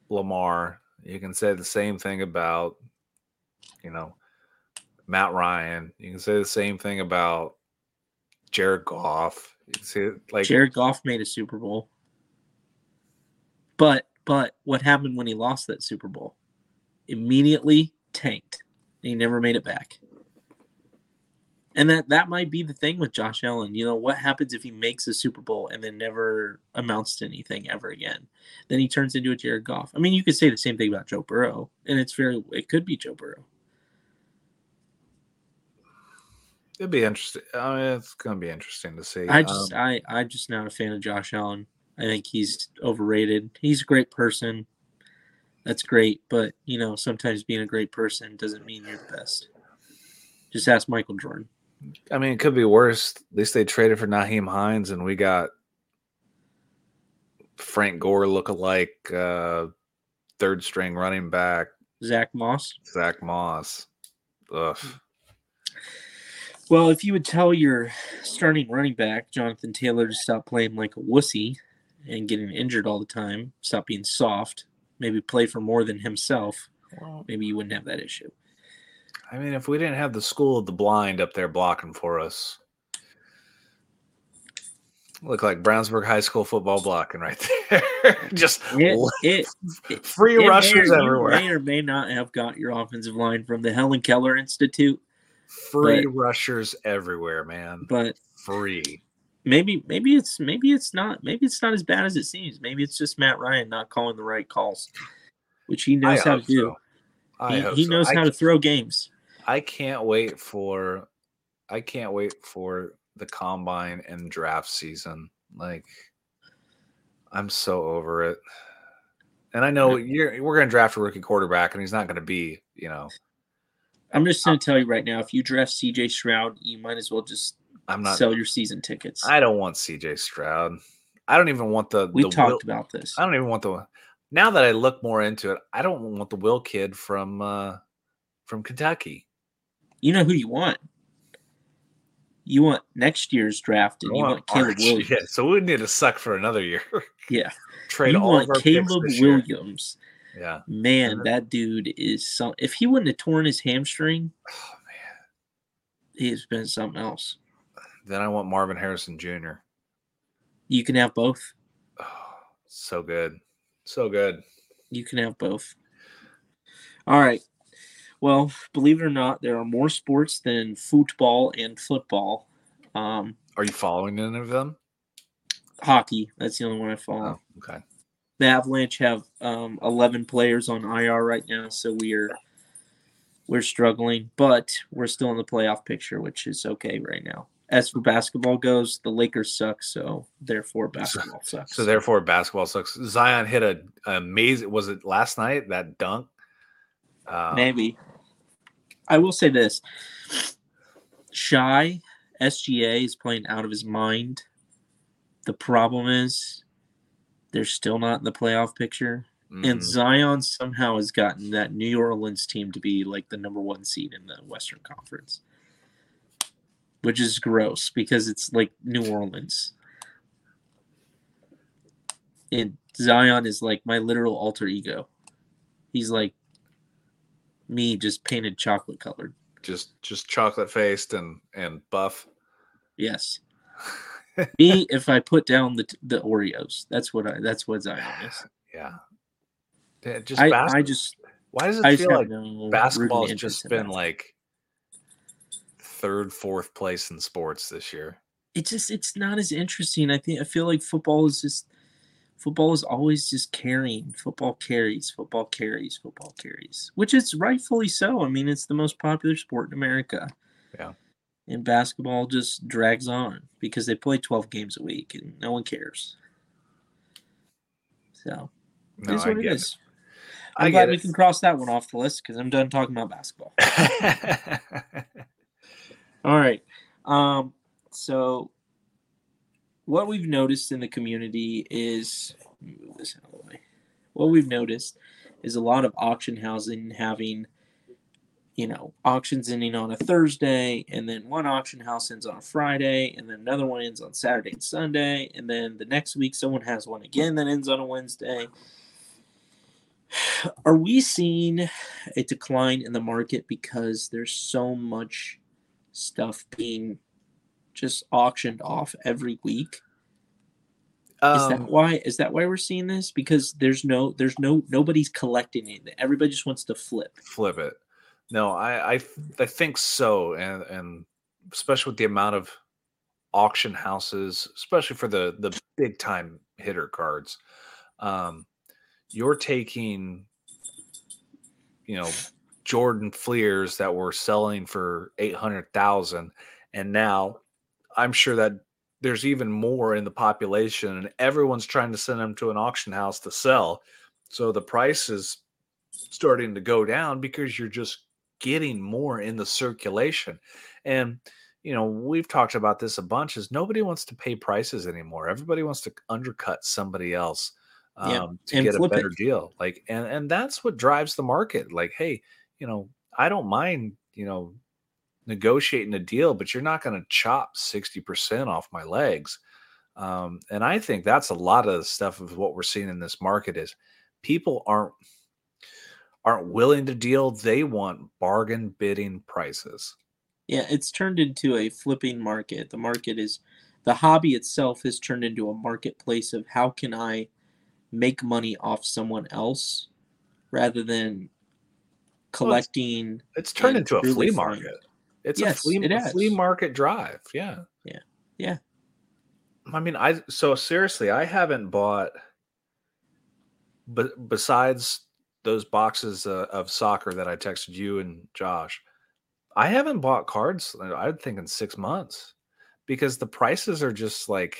Lamar. You can say the same thing about, you know, Matt Ryan. You can say the same thing about Jared Goff. Like Jared Goff made a Super Bowl. But but what happened when he lost that Super Bowl? Immediately tanked. He never made it back. And that that might be the thing with Josh Allen. You know, what happens if he makes a Super Bowl and then never amounts to anything ever again? Then he turns into a Jared Goff. I mean, you could say the same thing about Joe Burrow, and it's very it could be Joe Burrow. it'd be interesting. I mean, it's going to be interesting to see. I just Um, I I'm just not a fan of Josh Allen. I think he's overrated. He's a great person. That's great, but you know, sometimes being a great person doesn't mean you're the best. Just ask Michael Jordan. I mean, it could be worse. At least they traded for Nyheim Hines, and we got Frank Gore lookalike uh, third string running back Zach Moss. Zach Moss. Ugh. Well, if you would tell your starting running back, Jonathan Taylor, to stop playing like a wussy and getting injured all the time, stop being soft, maybe play for more than himself, Well, maybe you wouldn't have that issue. I mean, if we didn't have the school of the blind up there blocking for us, look like Brownsburg High School football blocking right there. Just It, it, it- free may rushers you everywhere. may or may not have got your offensive line from the Helen Keller Institute, Free but- rushers everywhere, man. but Free. maybe maybe it's maybe it's not maybe it's not as bad as it seems. Maybe it's just Matt Ryan not calling the right calls, which he knows I how to hope do. so. I He, he so. knows I how to throw games. I can't wait for I can't wait for the combine and draft season. Like I'm so over it. And I know you're we're gonna draft a rookie quarterback and he's not gonna be, you know, I'm just going to tell you right now, if you draft CJ Stroud, you might as well just I'm not sell your season tickets. I don't want CJ Stroud. I don't even want the we the talked Will, about this. I don't even want the now that I look more into it, I don't want the Will kid from uh from Kentucky. You know who you want. You want next year's draft, and I you want want Caleb. Williams. Yeah, so we need to suck for another year. Yeah, Trade you all want of Caleb this year. Williams. Yeah. Man, Mhm. that dude is some. If he wouldn't have torn his hamstring, Oh man. he's been something else. Then I want Marvin Harrison Jr. You can have both. Oh, so good. So good. You can have both. All right. Well, believe it or not, there are more sports than football and football. Um, Are you following any of them? hockey. That's the only one I follow. Oh, okay. The Avalanche have um, 11 players on IR right now, so we're we're struggling, but we're still in the playoff picture, which is okay right now. As for basketball goes, the Lakers suck, so therefore basketball sucks. So therefore, basketball sucks. Zion hit a amazing. Was it last night that dunk? Uh, Maybe. I will say this. Shai SGA is playing out of his mind. The problem is they're still not in the playoff picture. And mhm. Zion somehow has gotten that New Orleans team to be like the number one seed in the Western Conference. Which is gross because it's like New Orleans. And Zion is like my literal alter ego. He's like me just painted chocolate colored. just just chocolate faced and and buff. Yes. me if I put down the the Oreos. That's what I that's what I is. Yeah. Yeah, Just I, I just why does it I feel like no basketball has just been like third, fourth place in sports this year? it just it's not as interesting. I think I feel like football is just football is always just carrying. Football carries, football carries, football carries. Which is rightfully so. I mean, it's the most popular sport in America. Yeah. And basketball just drags on because they play 12 games a week and no one cares. So, No, it is what it is. I I'm glad we can cross that one off the list because I'm done talking about basketball. All right. Um, so what we've noticed in the community is move this out of the way. What we've noticed is a lot of auction housing having you know, auctions ending on a Thursday, and then one auction house ends on a Friday, and then another one ends on Saturday and Sunday, and then the next week someone has one again that ends on a Wednesday. Are we seeing a decline in the market because there's so much stuff being just auctioned off every week? Um, is that um, why? Is that why we're seeing this? Because there's no, there's no, nobody's collecting it. Everybody just wants to flip. Flip it. No, I, I, I think so, and and especially with the amount of auction houses, especially for the the big time hitter cards, um, you're taking, you know, Jordan Fleers that were selling for eight hundred thousand, and now I'm sure that there's even more in the population, and everyone's trying to send them to an auction house to sell. So the price is starting to go down because you're just getting more in the circulation. And you know, we've talked about this a bunch is nobody wants to pay prices anymore. Everybody wants to undercut somebody else um, yeah. to get a better it. deal. Like, and and that's what drives the market. Like, hey, you know, I don't mind, you know, negotiating a deal, but you're not going to chop 60% off my legs. Um, and I think that's a lot of the stuff of what we're seeing in this market is people aren't aren't willing to deal. They want bargain bidding prices. Yeah, it's turned into a flipping market. The market is the hobby itself has turned into a marketplace of how can I make money off someone else rather than collecting. Well, it's, it's, turned into a flea market. It's yes, a flea, it flea market drive. Yeah. Yeah. Yeah. I mean, I so seriously, I haven't bought, but besides those boxes uh, of soccer that I texted you and Josh, I haven't bought cards. I think in six months because the prices are just like,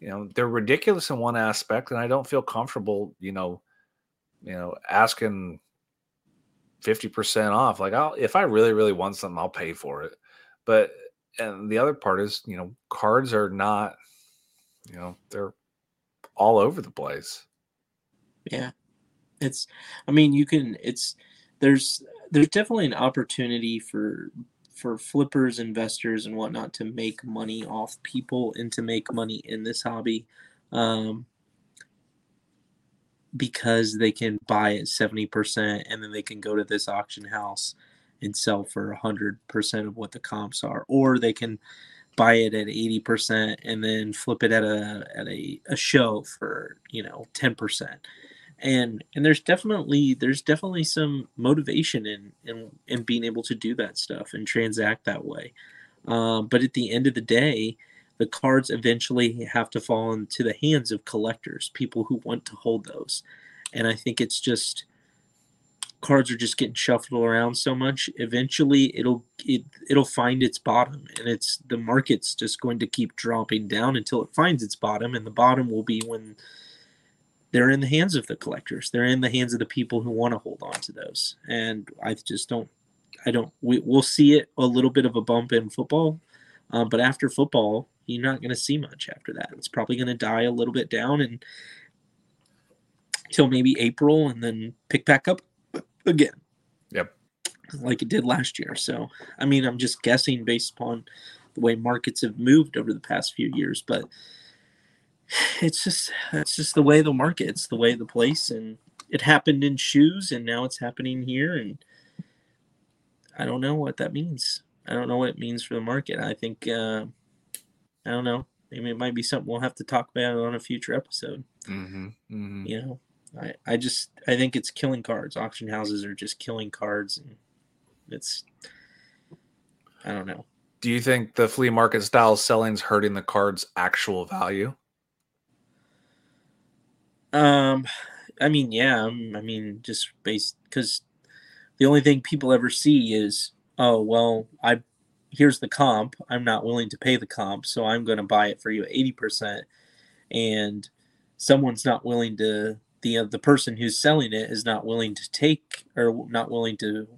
you know, they're ridiculous in one aspect, and I don't feel comfortable, you know, you know, asking fifty percent off. Like, I'll if I really, really want something, I'll pay for it. But and the other part is, you know, cards are not, you know, they're all over the place. Yeah it's i mean you can it's there's there's definitely an opportunity for for flippers investors and whatnot to make money off people and to make money in this hobby um, because they can buy at 70% and then they can go to this auction house and sell for 100% of what the comps are. Or they can buy it at 80% and then flip it at a at a, a show for you know 10% and and there's definitely there's definitely some motivation in in in being able to do that stuff and transact that way. Um, but at the end of the day the cards eventually have to fall into the hands of collectors people who want to hold those and i think it's just cards are just getting shuffled around so much eventually it'll it, it'll find its bottom and it's the market's just going to keep dropping down until it finds its bottom and the bottom will be when they're in the hands of the collectors. They're in the hands of the people who want to hold on to those. And I just don't, I don't, we, we'll see it a little bit of a bump in football. Um, but after football, you're not going to see much after that. It's probably going to die a little bit down and until maybe April and then pick back up again. Yep. Like it did last year. So, I mean, I'm just guessing based upon the way markets have moved over the past few years, but it's just it's just the way the market it's the way the place and it happened in shoes and now it's happening here and i don't know what that means i don't know what it means for the market i think uh, i don't know. Maybe it might be something we'll have to talk about on a future episode. Mm-hmm, mm-hmm. you know I, I just i think it's killing cards. Auction houses are just killing cards and it's i don't know. Do you think the flea market style selling is hurting the card's actual value? Um, I mean, yeah. Um, I mean, just based because the only thing people ever see is, oh, well, I here's the comp. I'm not willing to pay the comp, so I'm going to buy it for you at eighty percent, and someone's not willing to. The, uh, the person who's selling it is not willing to take or not willing to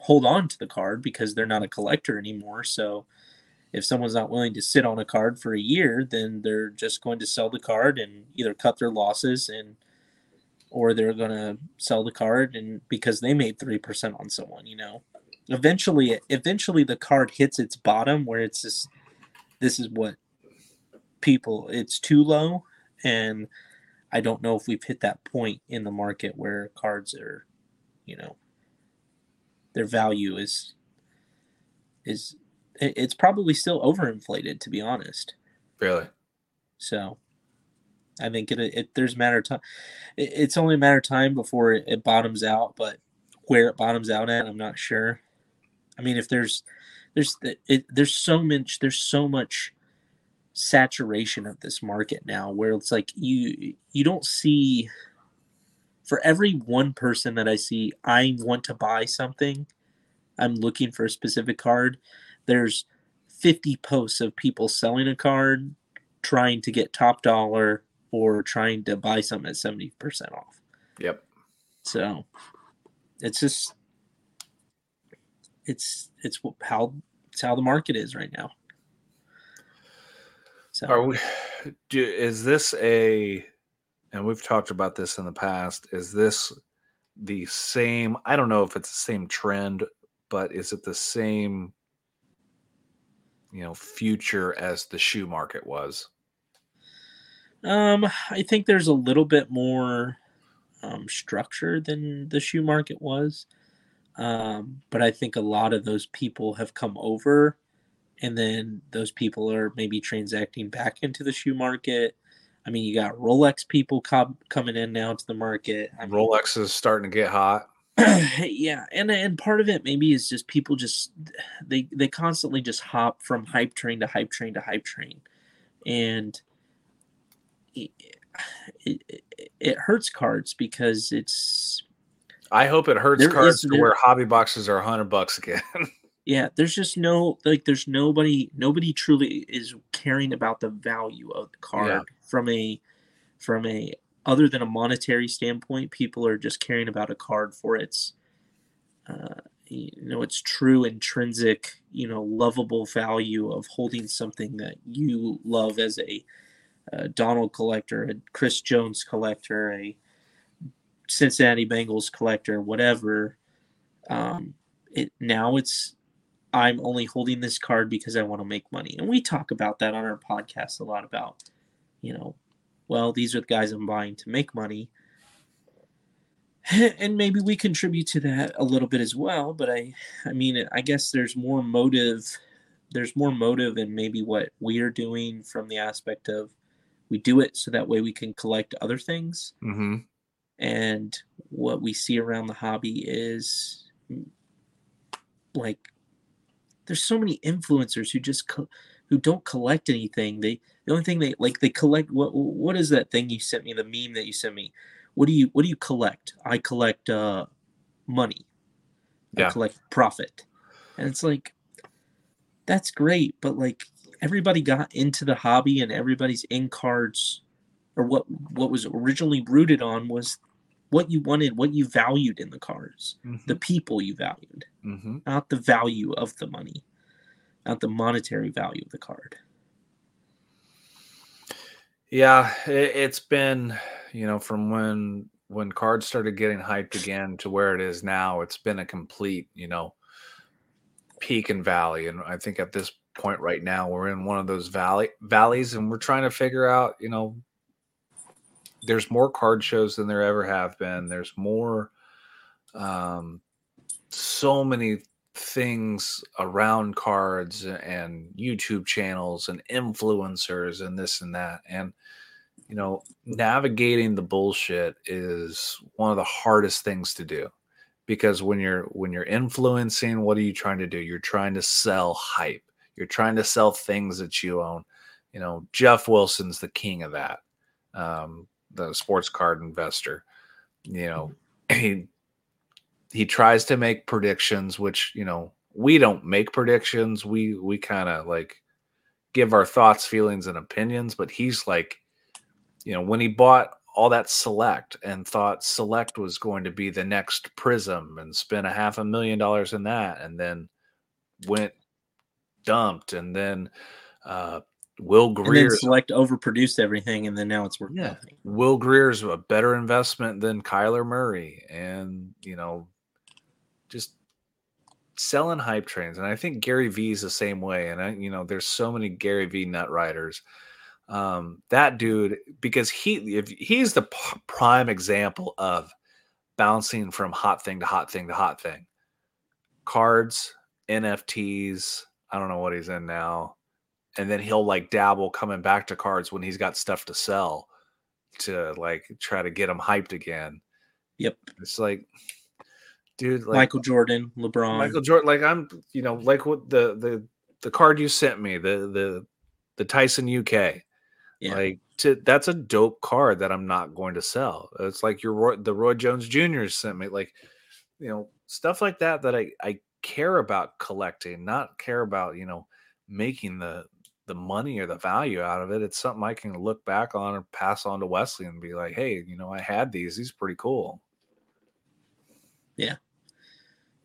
hold on to the card because they're not a collector anymore. So if someone's not willing to sit on a card for a year, then they're just going to sell the card and either cut their losses and or they're going to sell the card and because they made 3% on someone, you know. Eventually eventually the card hits its bottom where it's just this is what people it's too low and I don't know if we've hit that point in the market where cards are, you know, their value is is it's probably still overinflated to be honest. Really? So I think it, it there's a matter of time. It, it's only a matter of time before it, it bottoms out, but where it bottoms out at, I'm not sure. I mean, if there's there's it, there's so much there's so much saturation of this market now where it's like you you don't see for every one person that I see I want to buy something I'm looking for a specific card there's 50 posts of people selling a card trying to get top dollar or trying to buy something at 70% off. Yep. So it's just it's it's how it's how the market is right now so are we do, is this a and we've talked about this in the past, is this the same I don't know if it's the same trend, but is it the same you know future as the shoe market was? Um, I think there's a little bit more um, structure than the shoe market was. Um, but I think a lot of those people have come over and then those people are maybe transacting back into the shoe market. I mean, you got Rolex people com- coming in now to the market. I mean, Rolex is starting to get hot. yeah, and and part of it maybe is just people just they they constantly just hop from hype train to hype train to hype train, and it, it, it hurts cards because it's. I hope it hurts cards is, to where hobby boxes are hundred bucks again. yeah there's just no like there's nobody nobody truly is caring about the value of the card yeah. from a from a other than a monetary standpoint people are just caring about a card for its uh, you know its true intrinsic you know lovable value of holding something that you love as a, a donald collector a chris jones collector a cincinnati bengals collector whatever um, it now it's I'm only holding this card because I want to make money. And we talk about that on our podcast a lot about, you know, well, these are the guys I'm buying to make money. And maybe we contribute to that a little bit as well, but I I mean, I guess there's more motive there's more motive in maybe what we're doing from the aspect of we do it so that way we can collect other things. Mm-hmm. And what we see around the hobby is like there's so many influencers who just co- who don't collect anything. They the only thing they like they collect what what is that thing you sent me the meme that you sent me? What do you what do you collect? I collect uh money. Yeah. I collect profit. And it's like that's great, but like everybody got into the hobby and everybody's in cards or what what was originally rooted on was what you wanted, what you valued in the cards, mm-hmm. the people you valued, mm-hmm. not the value of the money, not the monetary value of the card. Yeah, it, it's been, you know, from when when cards started getting hyped again to where it is now, it's been a complete, you know, peak and valley. And I think at this point right now, we're in one of those valley valleys, and we're trying to figure out, you know, there's more card shows than there ever have been. There's more, um, so many things around cards and YouTube channels and influencers and this and that. And, you know, navigating the bullshit is one of the hardest things to do because when you're when you're influencing what are you trying to do you're trying to sell hype you're trying to sell things that you own you know geoff wilson's the king of that um, the sports card investor. You know, he he tries to make predictions, which you know we don't make predictions. We we kind of like give our thoughts, feelings, and opinions. But he's like, you know, when he bought all that select and thought select was going to be the next prism and spent a half a million dollars in that and then went dumped, and then uh, Will And then Grier. select overproduced everything, and then now it's working. Yeah. nothing. Will Grier's a better investment than Kyler Murray, and you know, just selling hype trains. And I think Gary V is the same way. And I, you know, there's so many Gary V nut riders. Um, that dude, because he, if he's the p- prime example of bouncing from hot thing to hot thing to hot thing. Cards, NFTs. I don't know what he's in now. And then he'll like dabble coming back to cards when he's got stuff to sell to like try to get him hyped again. Yep. It's like, dude, like Michael Jordan, LeBron. Michael Jordan, like I'm, you know, like what the the the card you sent me, the the the Tyson UK, Yeah. like to that's a dope card that I'm not going to sell. It's like your Roy, the Roy Jones Jr. sent me, like you know stuff like that that I I care about collecting, not care about you know making the the money or the value out of it. It's something I can look back on and pass on to Wesley and be like, hey, you know, I had these. These are pretty cool. Yeah.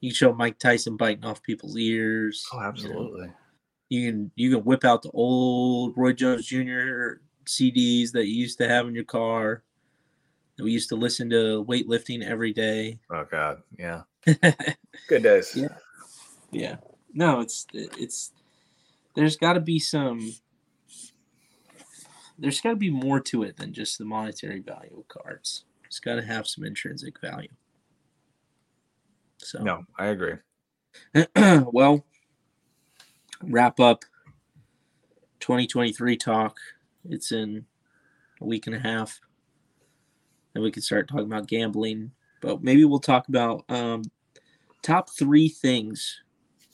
You show Mike Tyson biting off people's ears. Oh, you know. absolutely. You can you can whip out the old Roy Jones Jr. CDs that you used to have in your car. That we used to listen to weightlifting every day. Oh God, yeah. Good days. Yeah. yeah. No, it's it's there's got to be some there's got to be more to it than just the monetary value of cards. It's got to have some intrinsic value. So No, I agree. well, wrap up 2023 talk. It's in a week and a half. Then we can start talking about gambling. But maybe we'll talk about um, top three things,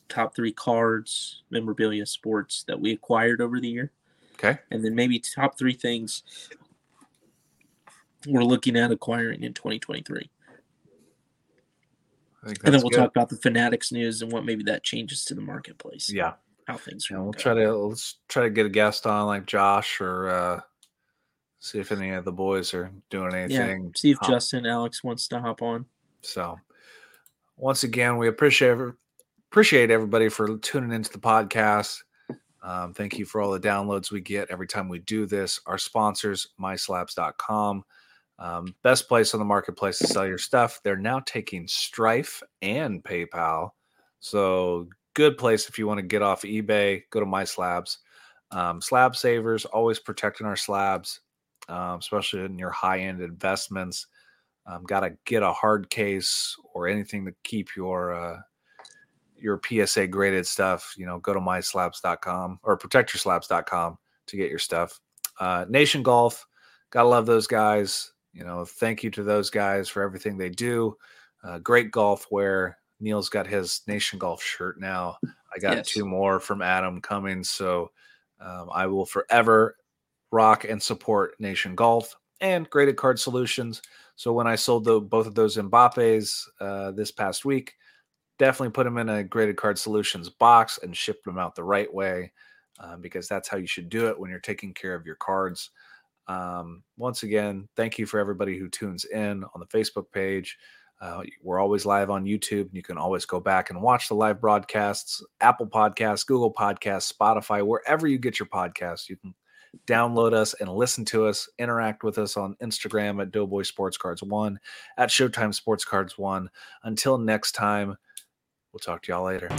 top three cards, memorabilia, sports that we acquired over the year. Okay. And then maybe top three things we're looking at acquiring in 2023. I think And then we'll good. talk about the Fanatics news and what maybe that changes to the marketplace. Yeah. How things are Yeah, we'll going. try to let's try to get a guest on like Josh or uh see if any of the boys are doing Yeah. anything. See if hop- Justin Alex wants to hop on. So once again, we appreciate every- appreciate everybody for tuning into the podcast. Um, thank you for all the downloads we get every time we do this. Our sponsors, myslabs.com. Um, best place on the marketplace to sell your stuff. They're now taking Stripe and PayPal. So good place if you want to get off eBay, go to MySlabs. Um, slab savers, always protecting our slabs, um, especially in your high end investments. Um, Got to get a hard case or anything to keep your uh, your PSA graded stuff. You know, go to myslabs.com or protectyourslabs.com to get your stuff. Uh, Nation Golf, gotta love those guys. You know, thank you to those guys for everything they do. Uh, great golf wear. Neil's got his Nation Golf shirt now. I got Yes. two more from Adam coming, so um, I will forever rock and support Nation Golf and Graded Card Solutions. So when I sold the, both of those Mbappe's uh, this past week, definitely put them in a Graded Card Solutions box and ship them out the right way um, because that's how you should do it when you're taking care of your cards. Um, once again, thank you for everybody who tunes in on the Facebook page. Uh, we're always live on YouTube. You can always go back and watch the live broadcasts, Apple Podcasts, Google Podcasts, Spotify, wherever you get your podcasts. You can download us and listen to us, interact with us on Instagram at Doughboy Sports Cards One, at Showtime Sports Cards One. Until next time, we'll talk to y'all later.